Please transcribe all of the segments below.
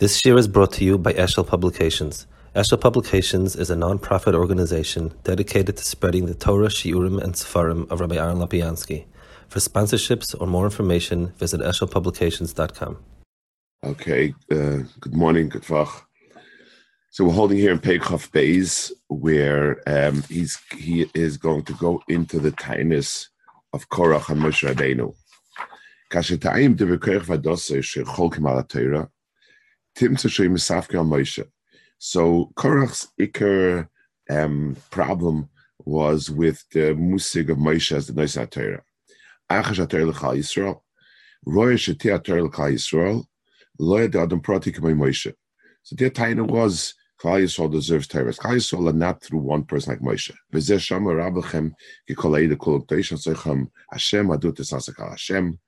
This year is brought to you by Eshel Publications. Eshel Publications is a non-profit organization dedicated to spreading the Torah, Shiurim, and Sefarim of Rabbi Aaron Lopiansky. For sponsorships or more information, visit eshelpublications.com. Okay, uh, good morning, good vach. So we're holding here in Peikhov Bays, where um, he's he is going to go into the tightness of Korach and Moshe Rabbeinu. Tim tzashay misafke al Moshe. So Korach's ikar um, problem was with the musig of Moshe as the Noisa Torah. Achash Torah l'chal Yisrael, roya shetia Torah l'chal Yisrael, loya de adam prati k'may Moshe. So the taina was Klal Yisrael deserves Torah. Klal Yisrael are not through one person like Moshe. V'zeh shama rabachem kikolei de kol ukteishan sechem Hashem adut esasakal Hashem.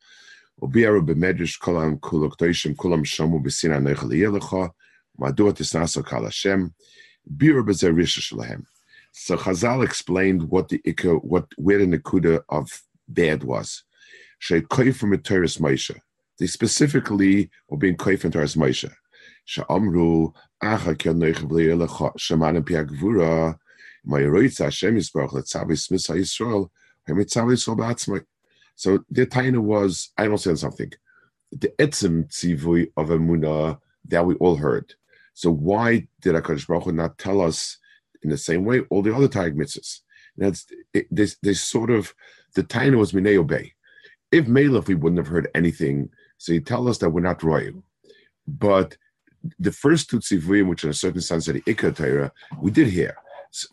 Ubiyaru b'medrash kolam kol ukteishim kolam shamu b'sina neichel yelecha Madua shalahem. So Chazal explained what the what where the nekuda of bad was. Shei koifim Torahs Moshe. They specifically were being koifim Torahs Moshe. Sha'amru acha kenoich b'li elecha shemanim Hashem Yisrael ba'atzmai. So the taina was, I don't say something, the etzim tzivui of Emunah that we all heard. So why did HaKadosh Baruch Hu not tell us in the same way all the other Taig mitzvahs? That's this this sort of the taina was minei obey. If Melech we wouldn't have heard anything, so you tell us that we're not royal. But the first two tzivuyim, which in a certain sense are the Ikka we did hear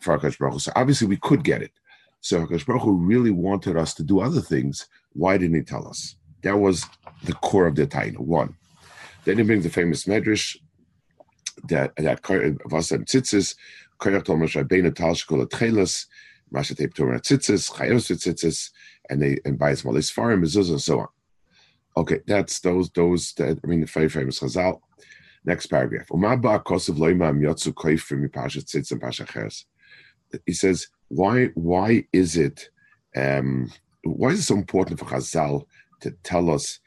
for HaKadosh Baruch Hu. So obviously we could get it. So HaKadosh Baruch Hu really wanted us to do other things. Why didn't he tell us? That was the core of the Taina, one. Then he brings the famous Medrash that that Vasa Tzitzis, Koyach Tomash Rabbeinu Tal Shkol Atchelas, Masha Teip Torah Tzitzis, Chayos Tzitzis, and they and by Ismail Farim, Mezuzah, and so on. Okay, that's those those that I mean the very famous Chazal. Next paragraph. He says, why why is it um, why is it so important for Chazal to tell us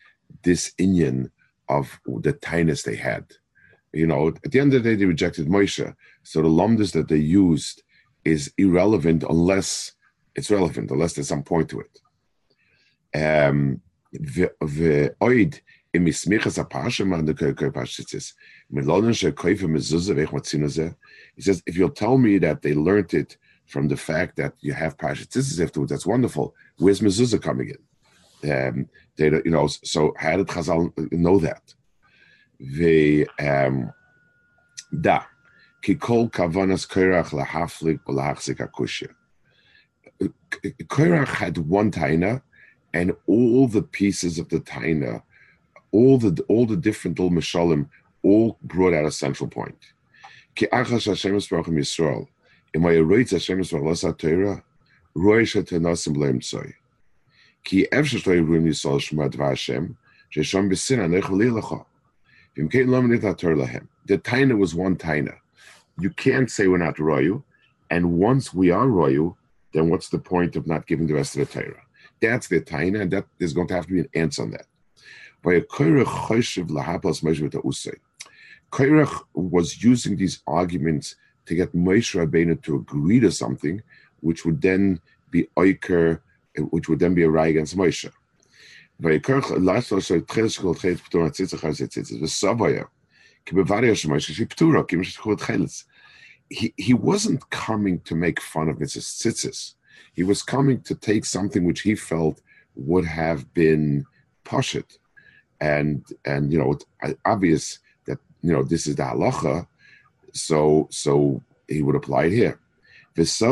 this Indian of the tinus they had? You know, at the end of the day, they rejected Moshe. So the lumdus that they used is irrelevant unless it's relevant, unless there's some point to it. Um, he says, if you'll tell me that they learned it from the fact that you have pashtitzis afterwards, that's wonderful. Where's mezuzah coming in? Um, they, you know, so how did Chazal know that? The um, da ki kol kavanas koirach lahaflik lahachzik akushya. Koirach had one taina, and all the pieces of the taina, all the all the different little mishalim, all brought out a central point. Ki achash Hashem Yisrochem Yisrael, im ayeroitz Hashem Yisrael lasa Torah, roi shetanasim leim tzoy. Ki efshe shloi ruim Yisrael shema dva Hashem, shesham besin anech v'lilecha. Vim kein. The taina was one taina. You can't say we're not royal, and once we are royal, then what's the point of not giving the rest of the Torah? That's the taina, and that there's going to have to be an answer on that. Koirach was using these arguments to get Moshe Rabbeinu to agree to something, which would then be oiker, which would then be a rai against Moshe. He, he wasn't coming to make fun of Mrs. Tzitzis. He was coming to take something which he felt would have been poshut, and and you know it's obvious that you know this is the halacha, so so he would apply it here. He felt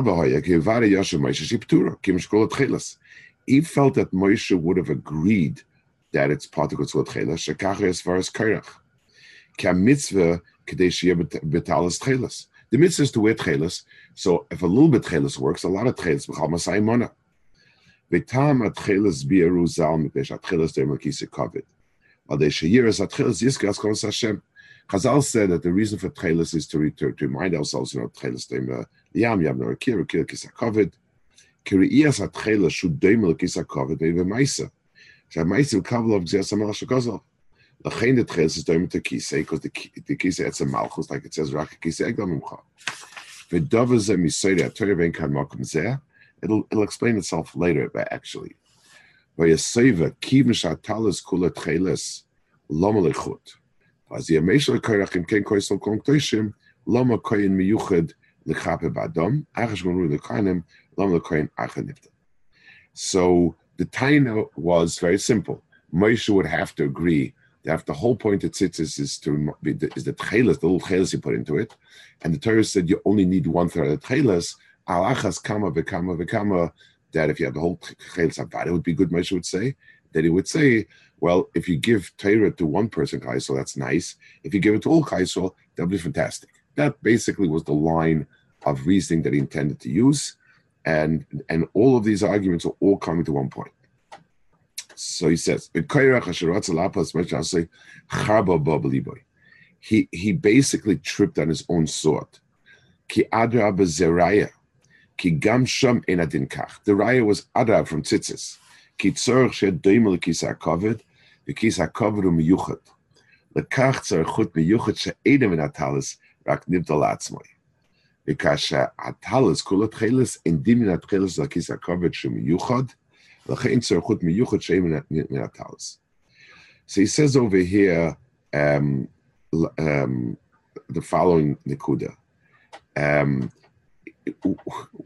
that Moshe would have agreed that it's part of shekach as far as Kairach. The mitzvah is to wear Chelas, so if a little bit Chelas works, a lot of Chelas, b'chal masai mona. V'tam at Chelas bi'eru zal mipnesh at Chelas der makise kovid. Chazal said that the reason for Tchelis is to, to, to remind ourselves, you know, Tchelis dem Yam Yam no Kira Kira Kisa Kovid. Kiriyas at Tchelis should demel Kisa Kovid maybe Maisa. Shamaisa Kaval of Gzia Samar Shakazal. Lachain the Tcheles is doing to Kisei, because the, it's a Malchus, like it says, Rak Kisei Egdam Mimcha. V'dava zeh misoyde Torah ben kan makom zeh. It'll it'll explain itself later, but actually, v'yaseva kivim shatalas kula tcheles lama lechut. The. So the taina was very simple. Moshe would have to agree that the whole point of tzitzis is to is the tcheles, the little tcheles you put into it, and the Torah said you only need one third of the tcheles. Alachas kama v'kama v'kama. That if you have the whole tcheles avad, it would be good. Moshe would say that he would say, well, if you give Torah to one person kaisel, that's nice. If you give it to all kaisel, that'll be fantastic. That basically was the line of reasoning that he intended to use, and and all of these arguments are all coming to one point. So he says, he he basically tripped on his own sword. Ki adra ki enadin kach. The raya was adra from tzitzis. Ki tzorch she doimel kisa kovid, the kisa kovid um yuchat. Lekach tzorchut miyuchat she edem in atalis rak nibdal atzmoy. Because atalis kulat chelis in dimin atchelis la kisa kovid shum yuchad, so he says over here um, um, the following nikuda. Um,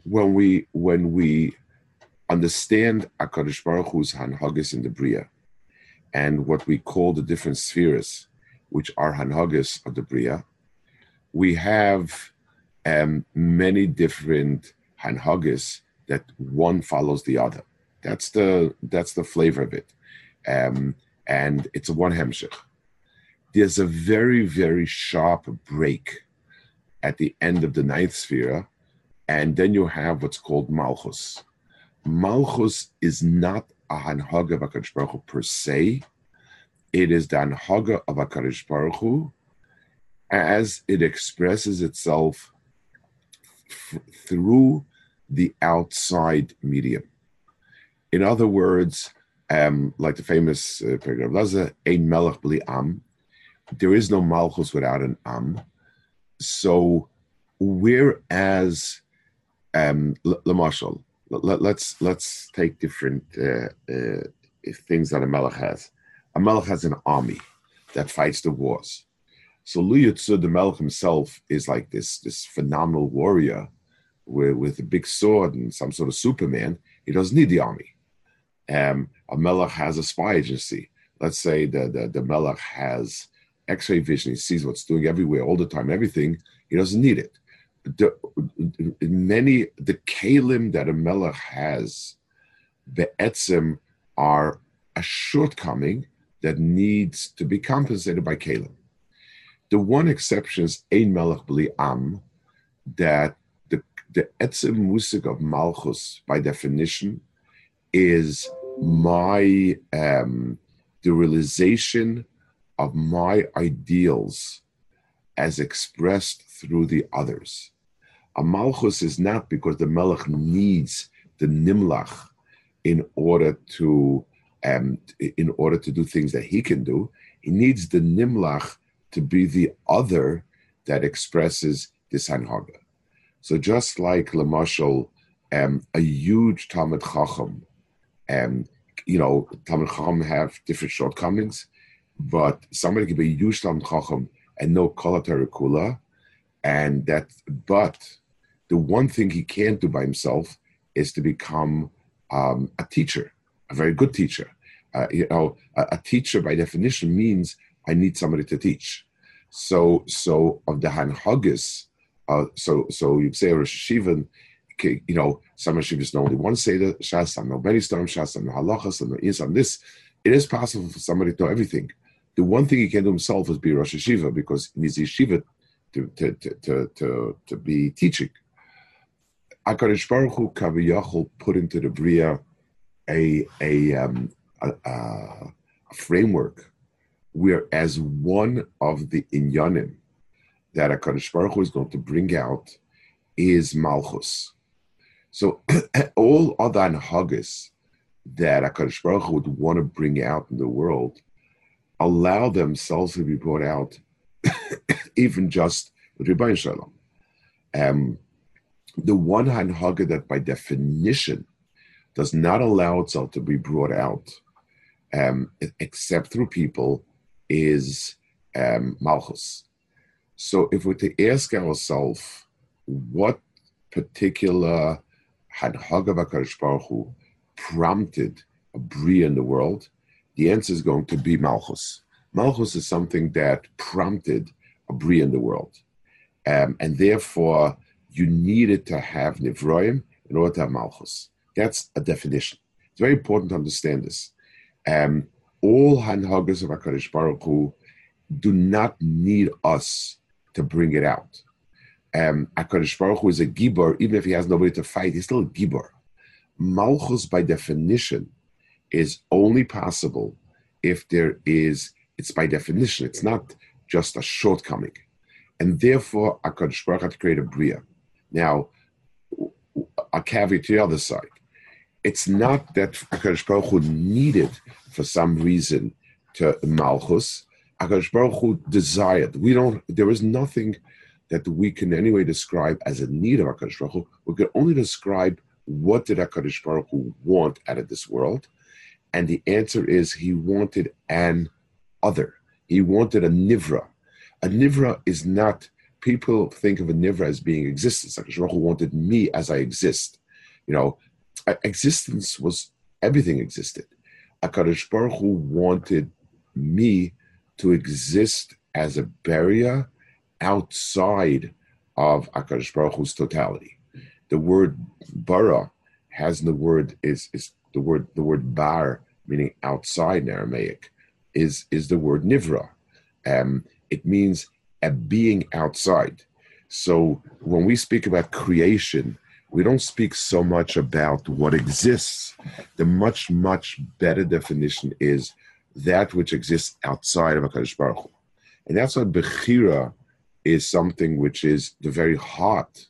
when we when we understand Hakadosh Baruch Hu's hanhagis in the bria, and what we call the different spheres, which are hanhagis of the bria, we have um, many different hanhagis that one follows the other. That's the that's the flavor of it, um, and it's a one hemshich. There's a very very sharp break at the end of the ninth sphere, and then you have what's called malchus. Malchus is not a hanhaga of Hakadosh Baruch Hu per se. It is the hanhaga of Hakadosh Baruch Hu as it expresses itself f- through the outside medium. In other words, um, like the famous uh, paragraph, Laza, ein melech bli am. There is no malchus without an am. So, whereas, um, Lamashal, let, let's let's take different uh, uh, things that a melech has. A melech has an army that fights the wars. So Luyutsu, the melech himself, is like this this phenomenal warrior with, with a big sword and some sort of Superman. He doesn't need the army um, a melech has a spy agency. Let's say the, the, the melech has X-ray vision. He sees what's doing everywhere, all the time, everything. He doesn't need it. The, many the kalim that a melech has, the etzim, are a shortcoming that needs to be compensated by kalim. The one exception is ein melech bli am, that the the etzim musik of malchus by definition is my um, the realization of my ideals as expressed through the others. A malchus is not because the melech needs the nimlach in order to um, in order to do things that he can do. He needs the nimlach to be the other that expresses this hanhaga. So just like Lamashal, um, a huge Talmud Chacham and you know, Talmud Chacham have different shortcomings, but somebody can be a huge Talmud Chacham and no Kolatar Kula, and that. But the one thing he can't do by himself is to become um, a teacher, a very good teacher. Uh, you know, a, a, teacher by definition means I need somebody to teach. So, so of the Hanhagis, uh, so so you'd say Rosh Hashivan you know, some Shivas know only one Seder Shas, some know many storm Shas, some know Halachas, some Is, this. It is possible for somebody to know everything. The one thing he can do himself is be Rosh Hashiva because he needs Yeshiva to, to, to, to, to, to be teaching. HaKadosh Baruch Hu Kaviyachol put into the Bria a, a, um, a, a, framework where as one of the inyanim that HaKadosh Baruch Hu is going to bring out is Malchus. So all other haggis that Hakadosh Baruch Hu would want to bring out in the world allow themselves to be brought out, even just with Rebbein Shalom. Um, the one Hanhaga that by definition does not allow itself to be brought out um, except through people is um, Malchus. So if we're to ask ourselves what particular Hanhaga Bakarish Baruch Hu prompted a Bria in the world, the answer is going to be Malchus. Malchus is something that prompted a Bria in the world. Um, and therefore, you needed to have Nivroim in order to have Malchus. That's a definition. It's very important to understand this. Um, all Hanhagas of HaKadosh Baruch Hu do not need us to bring it out. Um, HaKadosh Baruch Hu is a Gibor, even if he has nobody to fight, he's still a Gibor. Malchus, by definition, is only possible if there is, it's by definition, it's not just a shortcoming. And therefore, HaKadosh Baruch Hu had to create a Bria. Now, a caveat to the other side. It's not that HaKadosh Baruch Hu needed, for some reason, to Malchus. HaKadosh Baruch Hu desired. We don't, there is nothing that we can anyway describe as a need of HaKadosh Baruch Hu. We can only describe what did HaKadosh Baruch Hu want out of this world. And the answer is he wanted an other. He wanted a nivra. A nivra is not people think of a nivra as being existence. Like Baruch wanted me as I exist. You know, existence was everything existed. Akadosh Baruch Hu wanted me to exist as a barrier outside of Akadosh Baruch Hu's totality. The word bara has the word is is the word the word bar meaning outside in Aramaic is is the word nivra. Um, it means a being outside. So when we speak about creation, we don't speak so much about what exists. The much, much better definition is that which exists outside of HaKadosh Baruch Hu. And that's why Bechira is something which is the very heart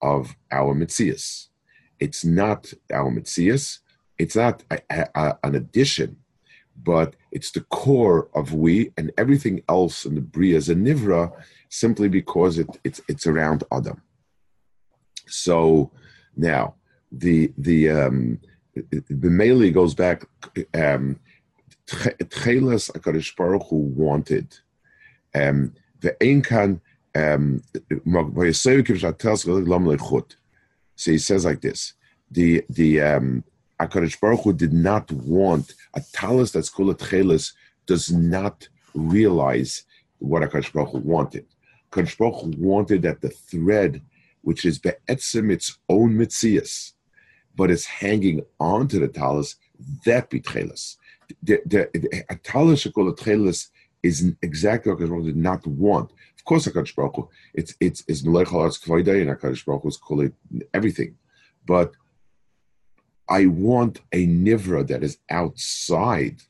of our Mitzias. It's not our Mitzias, it's not a, a, an addition, but it's the core of we and everything else in the Bria is a Nivra simply because it, it's, it's around Adam. So now the the um, the Mele goes back. Um, Tchelas Akarish Baruch wanted um, the Einkan um, so he says like this: the the um, Akarish Baruch Hu did not want a talis that's called Tchelas does not realize what Akarish Baruch Hu wanted. Akarish Baruch Hu wanted that the thread which is be'etzim its own mitzias, but it's hanging on to the talis, that be tchelis. The, the, the, a talis tchelis is exactly what Hakadosh did not want. Of course, Hakadosh Baruch Hu, it's it's it's melech haaretz kvoidei, and Hakadosh Baruch Hu is calling everything, but I want a nivra that is outside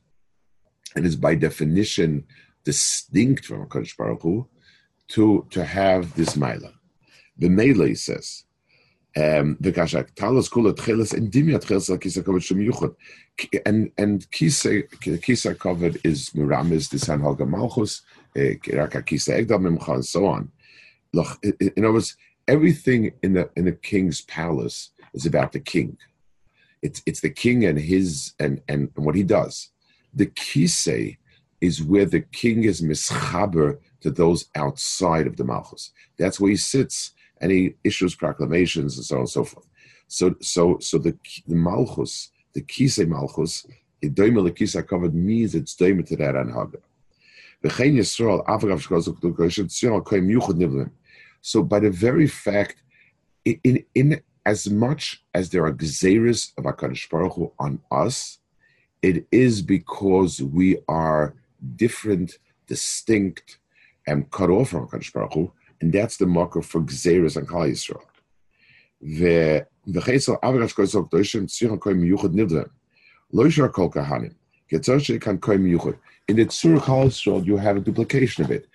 and is by definition distinct from Hakadosh Baruch Hu to to have this milah. The Melee says, um, and and kisa kisa covered is miramis the san haga malchus kiraka kisa egdam and so on. In other words, everything in the in the king's palace is about the king. It's it's the king and his and and, and what he does. The kisei is where the king is mischaber to those outside of the malchus. That's where he sits and he issues proclamations and so on and so forth. So, so, so the, the malchus, the kisei malchus, the doime lekisa covered means it's doime to that anhaga. So, by the very fact, in in as much as there are gzeris of HaKadosh Baruch Hu on us, it is because we are different, distinct, and cut off from HaKadosh Baruch Hu, and that's the marker for gzeris and Kal Yisrael. The the chesel avirash koisel k'doshim tzrichon koim miyuchad nivdem. loishar kol kahanim. Ketzor shirikan koim miyuchad. In the Tzur Kal Yisrael, you have a duplication of it.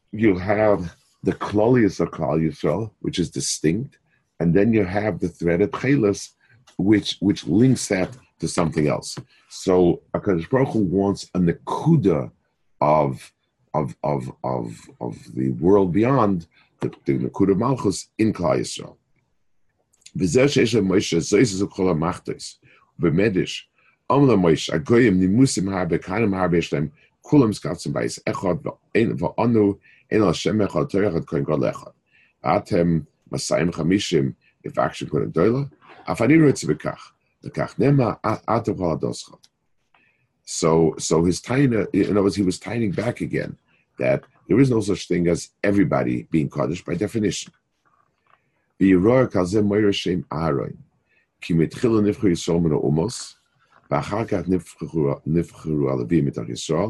you have the Klolius of Klal Yisrael, which is distinct, and then you have the thread of Chelas, which which links that to something else. So Akadosh Baruch Hu wants a nakuda of of of of of the world beyond the, the nakuda malchus in Klal Yisrael. Moshe, יש להם, כולם סקצים בייס אחד, ואנו אין על שם אחד, תור אחד, כהן גודל אחד. אתם מסעים חמישים, יפקשם כל הגדולה, אף אני רוצה בכך, לכך נאמר, אתם כל הדוסך. So, so his tiny, in other words, he was tying back again that there is no such thing as everybody being Kaddish by definition. וירוע כזה מויר שם אהרון, כי מתחילה נבחרו ישראל מן האומוס, ואחר כך נבחרו הלווים מתוך ישראל,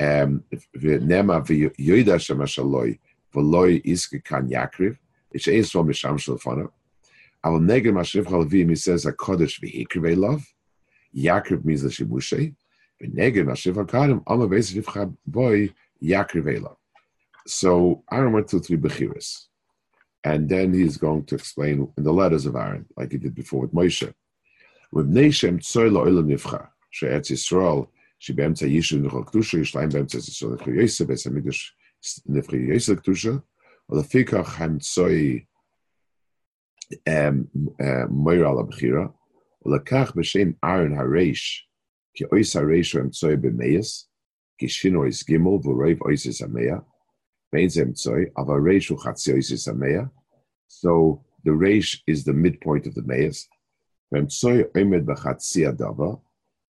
v'nema v'yoda Hashem hashaloi v'loi iske kan yakriv it's ein so misham shel fana אבל נגד מה שנבחר לוי, he says, הקודש והקריב אליו, יקריב means לשימושי, ונגד מה שנבחר קודם, עמה ואיזה נבחר בוי, יקריב אליו. So, Aaron went through three Bechiris. And then he's going to explain in the letters of Aaron, like he did before with Moshe. With Neshem Tzoy La'olam Nivcha, She'etz Yisrael, שבאמצע יישוב נבחר קדושה, יש להם באמצע ישראל נבחר יסף, בעצם המקדש נבחר יסף קדושה, ולפיכך הם צוי מויר על הבחירה, ולקח בשם ארן הריש, כי אויס הריש הוא אמצוי במייס, כי שינו אויס גימל ורוב אויס המאה, so the reish is the midpoint of the meis.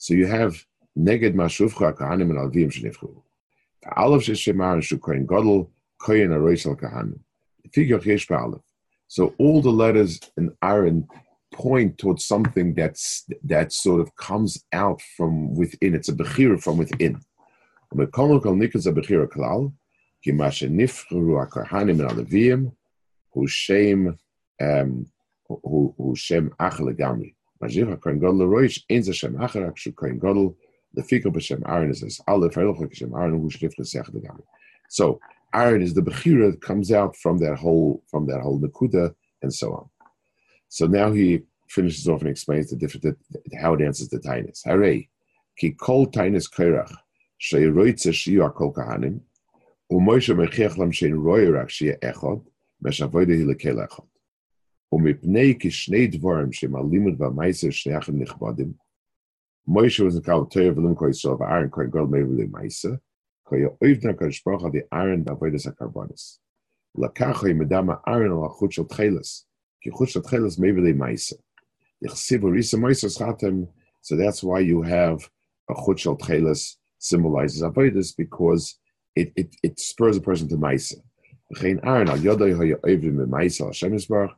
So you have neged mashuvcha kahanim and alvim shenifchu. Aleph shemar shukoyin gadol koyin aroisal kahanim. Figure chesh ba'aleph. So all the letters in iron point towards something that's that sort of comes out from within. It's a bechira from within. Um, who, who Shem achle Gamri. Gadol Roish, Ein Zashem Shu Kohen Gadol, Lefiko B'Shem Aaron is Aleph Aaron, Hu Shnif Nesech Degami. So, Aaron is the Bechira that comes out from that whole, from that whole Nakuda, and so on. So now he finishes off and explains the different, how it answers the Tainus. Harei Ki Kol Tainus Koirach, Shei Roitze Shiyu HaKol Kahanim, U'Moshe Mechiach Lam Shein Roirak Shia Echod, Meshavoide Hilekel Echod. ומפני כשני דבורים שהם הלימוד והמייסר שניהם נכבדים, מוישה וזנקל תויר ולמקו ישראל וארן כהן גול מעבר למייסר, כהיה אויבנה הקדוש ברוך על ארן בעבודת הקרבונס. לקח הוא מדם הארן על החוט של תחילס, כי חוט של תחילס מעבר למייסר. יחסיבו ריסה מייסר סחתם, so that's why you have a chut shel tchelis symbolizes avodas because it, it, it spurs a person to ma'isa. V'chein Aaron al yodai haya oivim b'ma'isa Hashem Yisbarach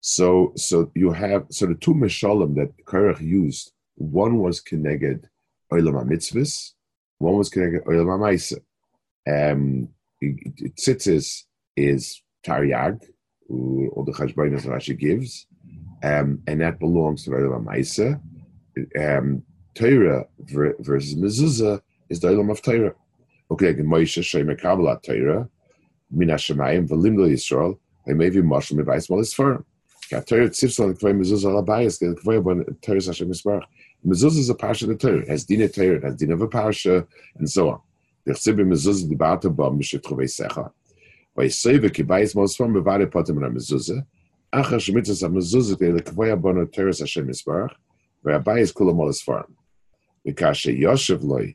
so, so you have so the two meshalim that Korach used. One was connected oilam mitzvahs. One was connected oilam ma'isa. Um, tzitzis is taryag, or the chashbainas Rashi gives, um, and that belongs to Olam Maisa. Um, Torah versus mezuzah is the Olam of Torah. Okay, Moshe Shema Kabbalat Torah, Min Hashemayim, Velimdo Yisrael, Lemevi Moshel Mevais Mal Isfarim. Torah tzivs on the Kvay Mezuzah abayis, the Kvay Bon Torah Hashem Isbarach. Mezuzah is a Pasha of the Torah, has Dina Torah, has Dina Vapasha, and so on. The Chsib Mezuzah Dibata Ba Mishet Chavei Secha. By Seva Kibayis Mal Isfarim, Bevade Potem na Mezuzah, Achar Shemitzas on Mezuzah, the Kvay Bon Torah Hashem Isbarach, Rabbi is Kula Mal Isfarim. Mikasha Yoshev Loi,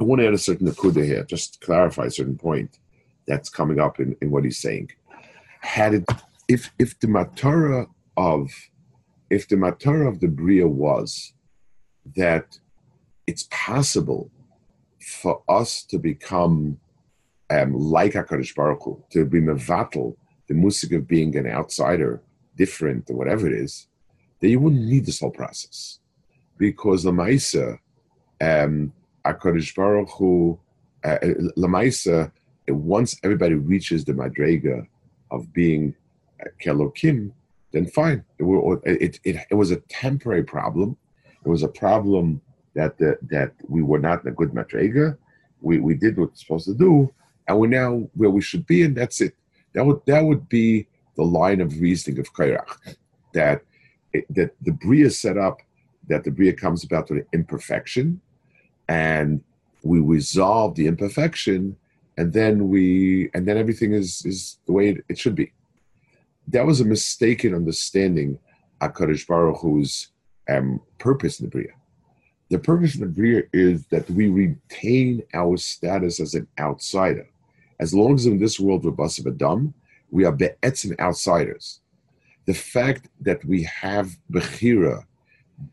I want to add a certain nakuda here, just to clarify a certain point that's coming up in, in what he's saying. Had it, if if the matara of if the matara of the bria was that it's possible for us to become um, like Hakadosh Baruch Hu, to be mevatel, the musik of being an outsider, different or whatever it is, then you wouldn't need this whole process, because the Maisa, um, Hakadosh Baruch Hu, uh, Lamaisa, once everybody reaches the madrega of being kelokim, then fine. It, it, it, it, was a temporary problem. It was a problem that the, that we were not in a good madrega. We, we did what we're supposed to do, and we're now where we should be, and that's it. That would that would be the line of reasoning of Kairach, that that the bria set up, that the bria comes about with imperfection, and we resolve the imperfection and then we and then everything is is the way it, it should be. That was a mistaken understanding of Kadosh Baruch Hu's um, purpose in the Bria. The purpose in the Bria is that we retain our status as an outsider. As long as in this world we're Basav Adam, we are be'etzim outsiders. The fact that we have Bechira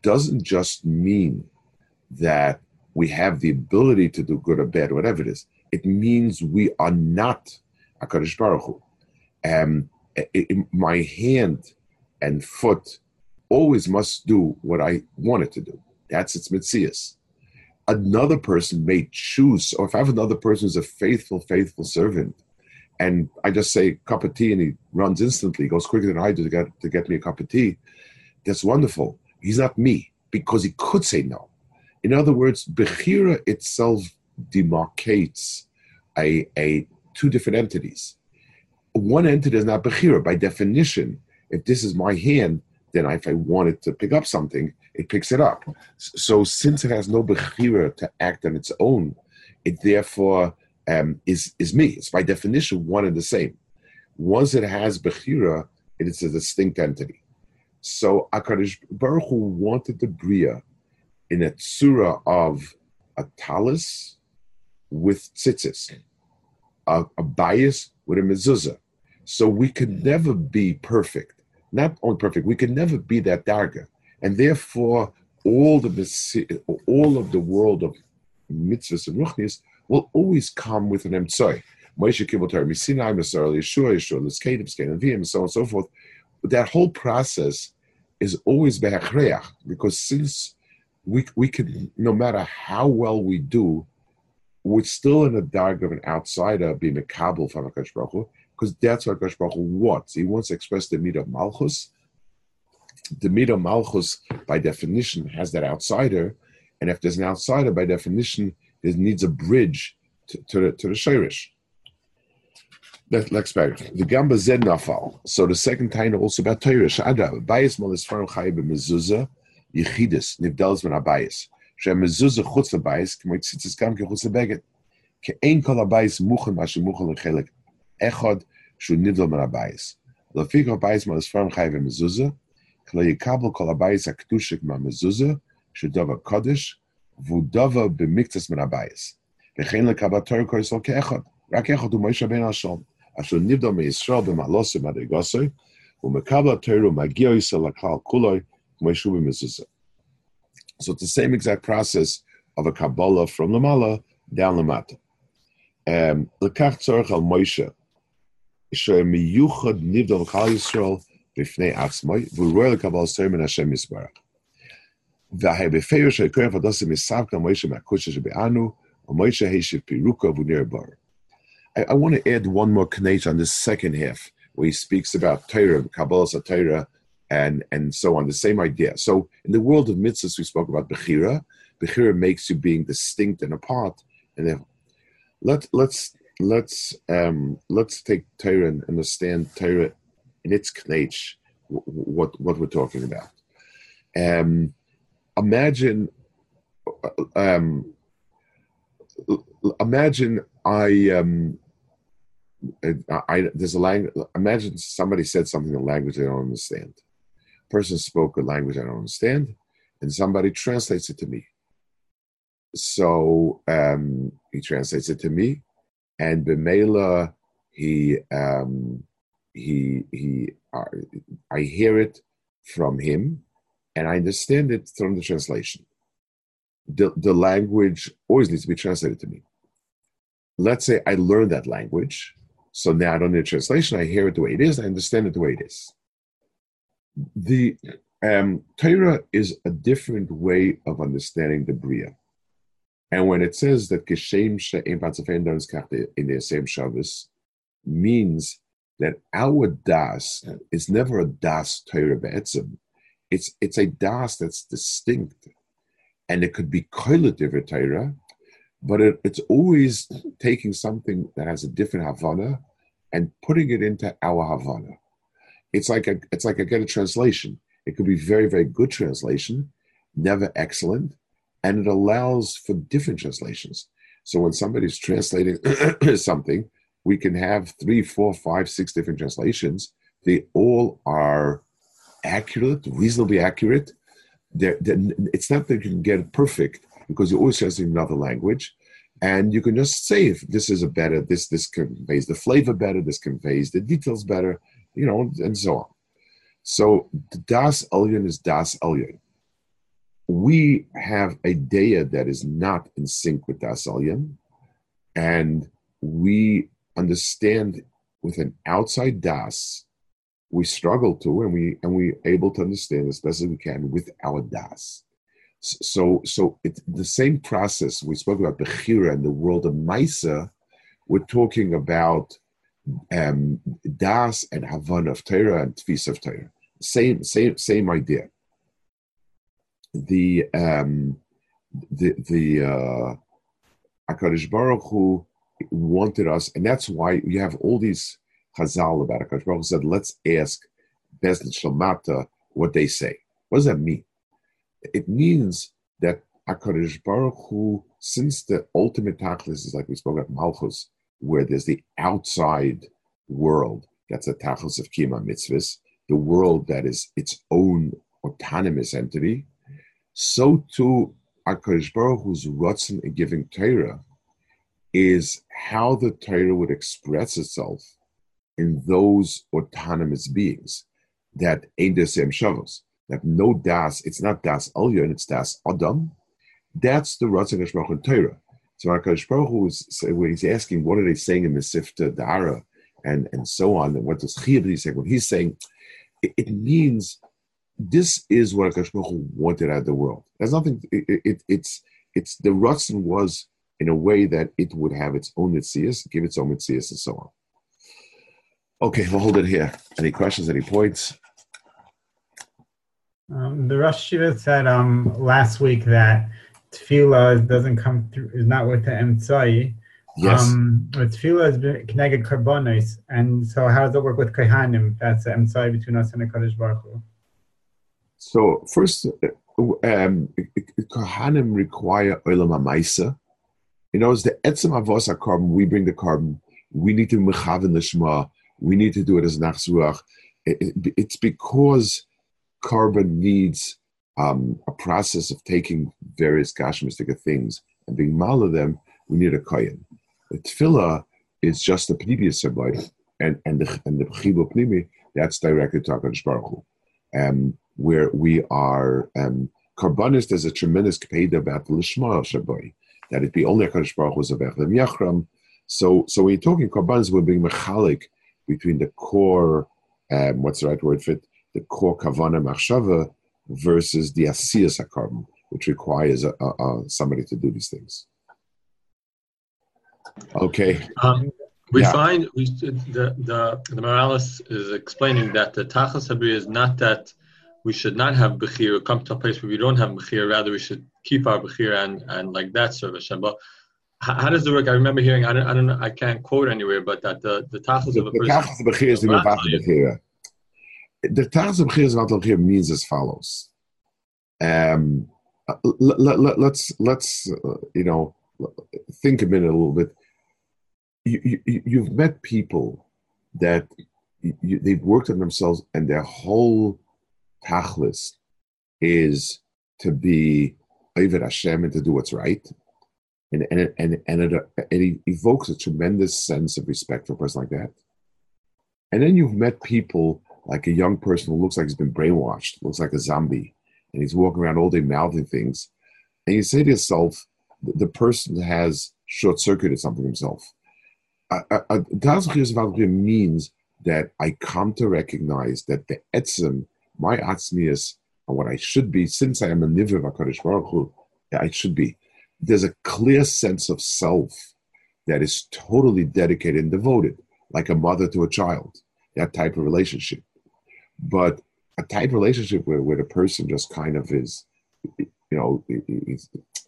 doesn't just mean that we have the ability to do good or bad, whatever it is it means we are not HaKadosh Baruch Hu. Um, it, it, my hand and foot always must do what I want it to do. That's its mitzias. Another person may choose, or if I have another person who's a faithful, faithful servant, and I just say cup of tea and he runs instantly, goes quicker than I do to get to get me a cup of tea, that's wonderful. He's not me because he could say no. In other words, Bechira itself demarcates a, a two different entities. One entity is not Bechira. By definition, if this is my hand, then if I wanted to pick up something, it picks it up. So since it has no Bechira to act on its own, it therefore um, is, is me. It's by definition one and the same. Once it has Bechira, it is a distinct entity. So Akarish Baruch Hu wanted the Bria in a tsura of a talus with tzitzis, a, a bias with a mezuzah. So we could hmm. never be perfect. Not only perfect, we could never be that darga. And therefore, all the all of the world of mitzvahs and ruchnis will always come with an emtsoy. Moshe Kibbutz Torah, Misinai, Masar, Yeshua, Yeshua, Liskedim, Skedim, Vim, and so on and so forth. But that whole process is always behachreach, because since we we can, no matter how well we do, we're still in the dark of an outsider being a kabul from Akash Baruch because that's what Akash Baruch wants. He wants to express the of Malchus. The of Malchus, by definition, has that outsider, and if there's an outsider, by definition, there needs a bridge to, to the to the Shirish. Let's back. The Gamba Zed Nafal. So the second time also about Torah. Shada Bayis Molis Farim Chay B'Mezuzah Yechidus Nivdals Ben Abayis. שהמזוזה חוץ לבייס, כמו ציצס גם כחוץ לבגד. כי אין כל הבייס מוכן מה שמוכן לחלק אחד שהוא נבדל מן הבייס. לפי כל הבייס מהספרם חי ומזוזה, כלא יקבל כל הבייס הקדושק מהמזוזה, שהוא דובר קודש, והוא דובר במקצס מן הבייס. וכן לקבל תור כל ישראל כאחד, רק אחד הוא מוישה בן השום, אשר נבדל מישראל במעלוסי מדרגוסי, ומקבל התור ומגיע ישראל לכלל כולוי, so it's the same exact process of a Kabbalah from Lamala down Lamata. Um, Lekach I, want to add one more connection on this second half, where he speaks about Torah, Kabbalah Torah, and and so on. The same idea. So in the world of mitzvahs, we spoke about bechira. Bechira makes you being distinct and apart. And then let let's let's um, let's take Torah and understand Torah in its knech, what what we're talking about. Um, imagine um, imagine I um, I, I, there's a language. Imagine somebody said something in a language they don't understand. Person spoke a language I don't understand, and somebody translates it to me. So um, he translates it to me, and Bemela he um, he he uh, I hear it from him, and I understand it from the translation. The the language always needs to be translated to me. Let's say I learned that language, so now I don't need a translation. I hear it the way it is. I understand it the way it is. The um, Torah is a different way of understanding the Bria. And when it says that Geshem in the same Shabbos means that our das is never a das Torah be'etzim. It's, it's a das that's distinct. And it could be koilet Torah, but it, it's always taking something that has a different Havana and putting it into our Havana. It's like a, it's like a get a translation. It could be very, very good translation, never excellent, and it allows for different translations. So when somebody's translating something, we can have three, four, five, six different translations. They all are accurate, reasonably accurate. They're, they're, it's not that you can get it perfect because you're always translating another language, and you can just say if this is a better, this this conveys the flavor better, this conveys the details better, you know, and so on. So Das Elyon is Das Elyon we have a daya that is not in sync with Das Elyon, and we understand with an outside Das, we struggle to, and we and we able to understand as best as we can with our Das. So, so it's the same process we spoke about Bechira and the world of Maisa. We're talking about um, Das and Havan of Torah and Tfis of Torah. Same, same, same idea the um, the the uh, Hakadosh Baruch Hu wanted us, and that's why you have all these Chazal about Hakadosh Baruch Hu said, "Let's ask Bezdin Shalmata what they say." What does that mean? It means that Hakadosh Baruch Hu, since the ultimate tachlis is like we spoke about Malchus, where there's the outside world that's a tachlis of kima mitzvahs, the world that is its own autonomous entity, so too HaKadosh Baruch Hu's Ratzon in giving Torah is how the Torah would express itself in those autonomous beings that ain't the same shavos. That no das, it's not das Elyon, it's das Adam. That's the Ratzon Baruch in Torah. So HaKadosh Baruch Hu is, when he's asking, what are they saying in the Sifta Dara and, and so on, and what does Chiyah say? When he's saying, it, it means this is what Akash wanted out of the world. There's nothing. It, it, it's it's the Ratzon was in a way that it would have its own mitzias, give its own mitzias, and so on. Okay, we'll hold it here. Any questions? Any points? Um, the Rosh Shiva said um, last week that tefillah doesn't come through, is not with the emtzai. Yes. Um, but tefillah is connected karbonis, and so how does it work with kohanim? That's the emtzai between us and the Kadosh Baruch Hu. So first, um, Kohanim require olam amaisa. You know, it's the etzem avos carbon. We bring the carbon. We need to mechaven the shema. We need to do it as nachzuach. It's because carbon needs um, a process of taking various gashmistic things and being mal of them. We need a kohen. The tefillah is just the a pnimius and and the and the pnimi that's directed to Hakadosh Baruch Hu. Um, where we are um, carbonist as a tremendous kapeda about the lishma shaboy that it be only a Kadosh Baruch Hu's yachram. So, so when you're talking carbons, we're being mechalik between the core, um, what's the right word for it? The core kavana machshava versus the asiyas carbon, which requires a, a, a, somebody to do these things. Okay. Um, We yeah. find we, the the the Maharal is explaining that the tachas habir is not that we should not have bechir, come to a place where we don't have bechir. Rather, we should keep our bechir and and like that serve Hashem. But how, how, does it work? I remember hearing. I don't. I don't know. I can't quote anywhere, but that the the tachas of a person. The tachas bechir is the bechir. The tachas of what means as follows. Um, let, let, let's let's uh, you know think a minute a little bit you, you, have met people that you, they've worked on themselves and their whole tachlis is to be Ovid Hashem and to do what's right. And, and, and, and it, it evokes a tremendous sense of respect for a person like that. And then you've met people like a young person who looks like he's been brainwashed, looks like a zombie, and he's walking around all day mouthing things. And you say to yourself, the person has short circuited something himself means that I come to recognize that the etzem, my atzmius, and what I should be, since I am a of HaKadosh Baruch Hu, I should be. There's a clear sense of self that is totally dedicated and devoted, like a mother to a child, that type of relationship. But a tight relationship where, where the person just kind of is, you know,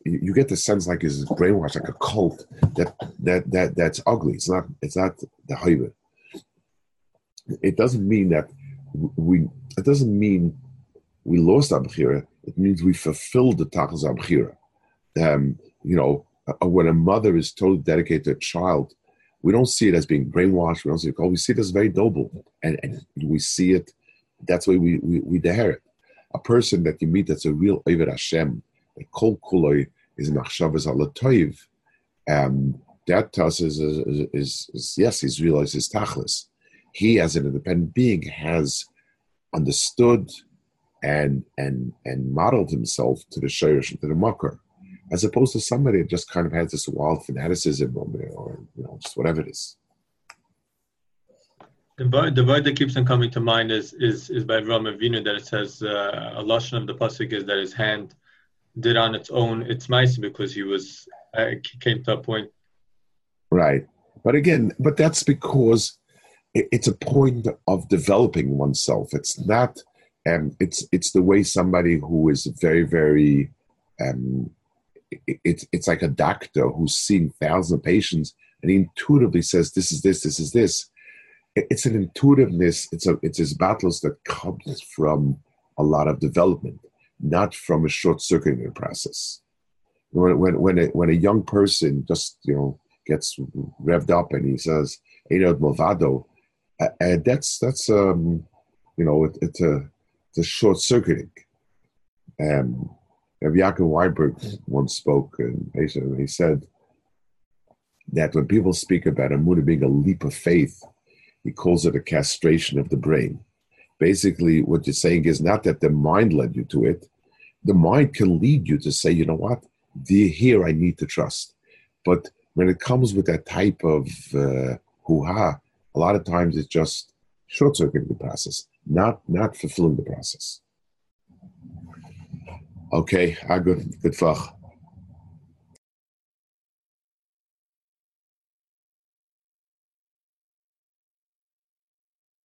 you get the sense like it's brainwashed, like a cult that that that that's ugly. It's not. It's not the hayver. It doesn't mean that we. It doesn't mean we lost our bechira. It means we fulfilled the tachas bechira. Um, you know, uh, when a mother is totally dedicated to a child, we don't see it as being brainwashed. We don't see it. We see it as very noble, and, and we see it. That's why we we, we. A person that you meet that's a real Ovid Hashem, a kol kuloi is machshavas alatoiv. Um, that to us is, is, is, is, yes, he's realized his tachlis. He, as an independent being, has understood and and and modeled himself to the shayrish to the mucker, as opposed to somebody that just kind of has this wild fanaticism or, or you know just whatever it is. The word, the word that keeps on coming to mind is is is by Ram Avinu that it says uh, a lashon of the pasuk is that his hand did on its own its mice because he was uh, came to a point. Right, but again, but that's because it's a point of developing oneself. It's not, um, it's it's the way somebody who is very very, um, it's it's like a doctor who's seen thousands of patients and he intuitively says this is this this is this. It's an intuitiveness. It's a it's his battles that comes from a lot of development not from a short circuiting process. When, when, when, a, when a young person just, you know, gets revved up and he says, Eidod Movado, and that's, that's um, you know, it, it's, a, it's a short circuiting. Um, Yaakov Weinberg once spoke, and he said that when people speak about a being a leap of faith, he calls it a castration of the brain basically what you're saying is not that the mind led you to it. The mind can lead you to say, you know what, the, here I need to trust. But when it comes with that type of uh, hoo-ha, a lot of times it's just short-circuiting the process, not not fulfilling the process. Okay, I good good fach.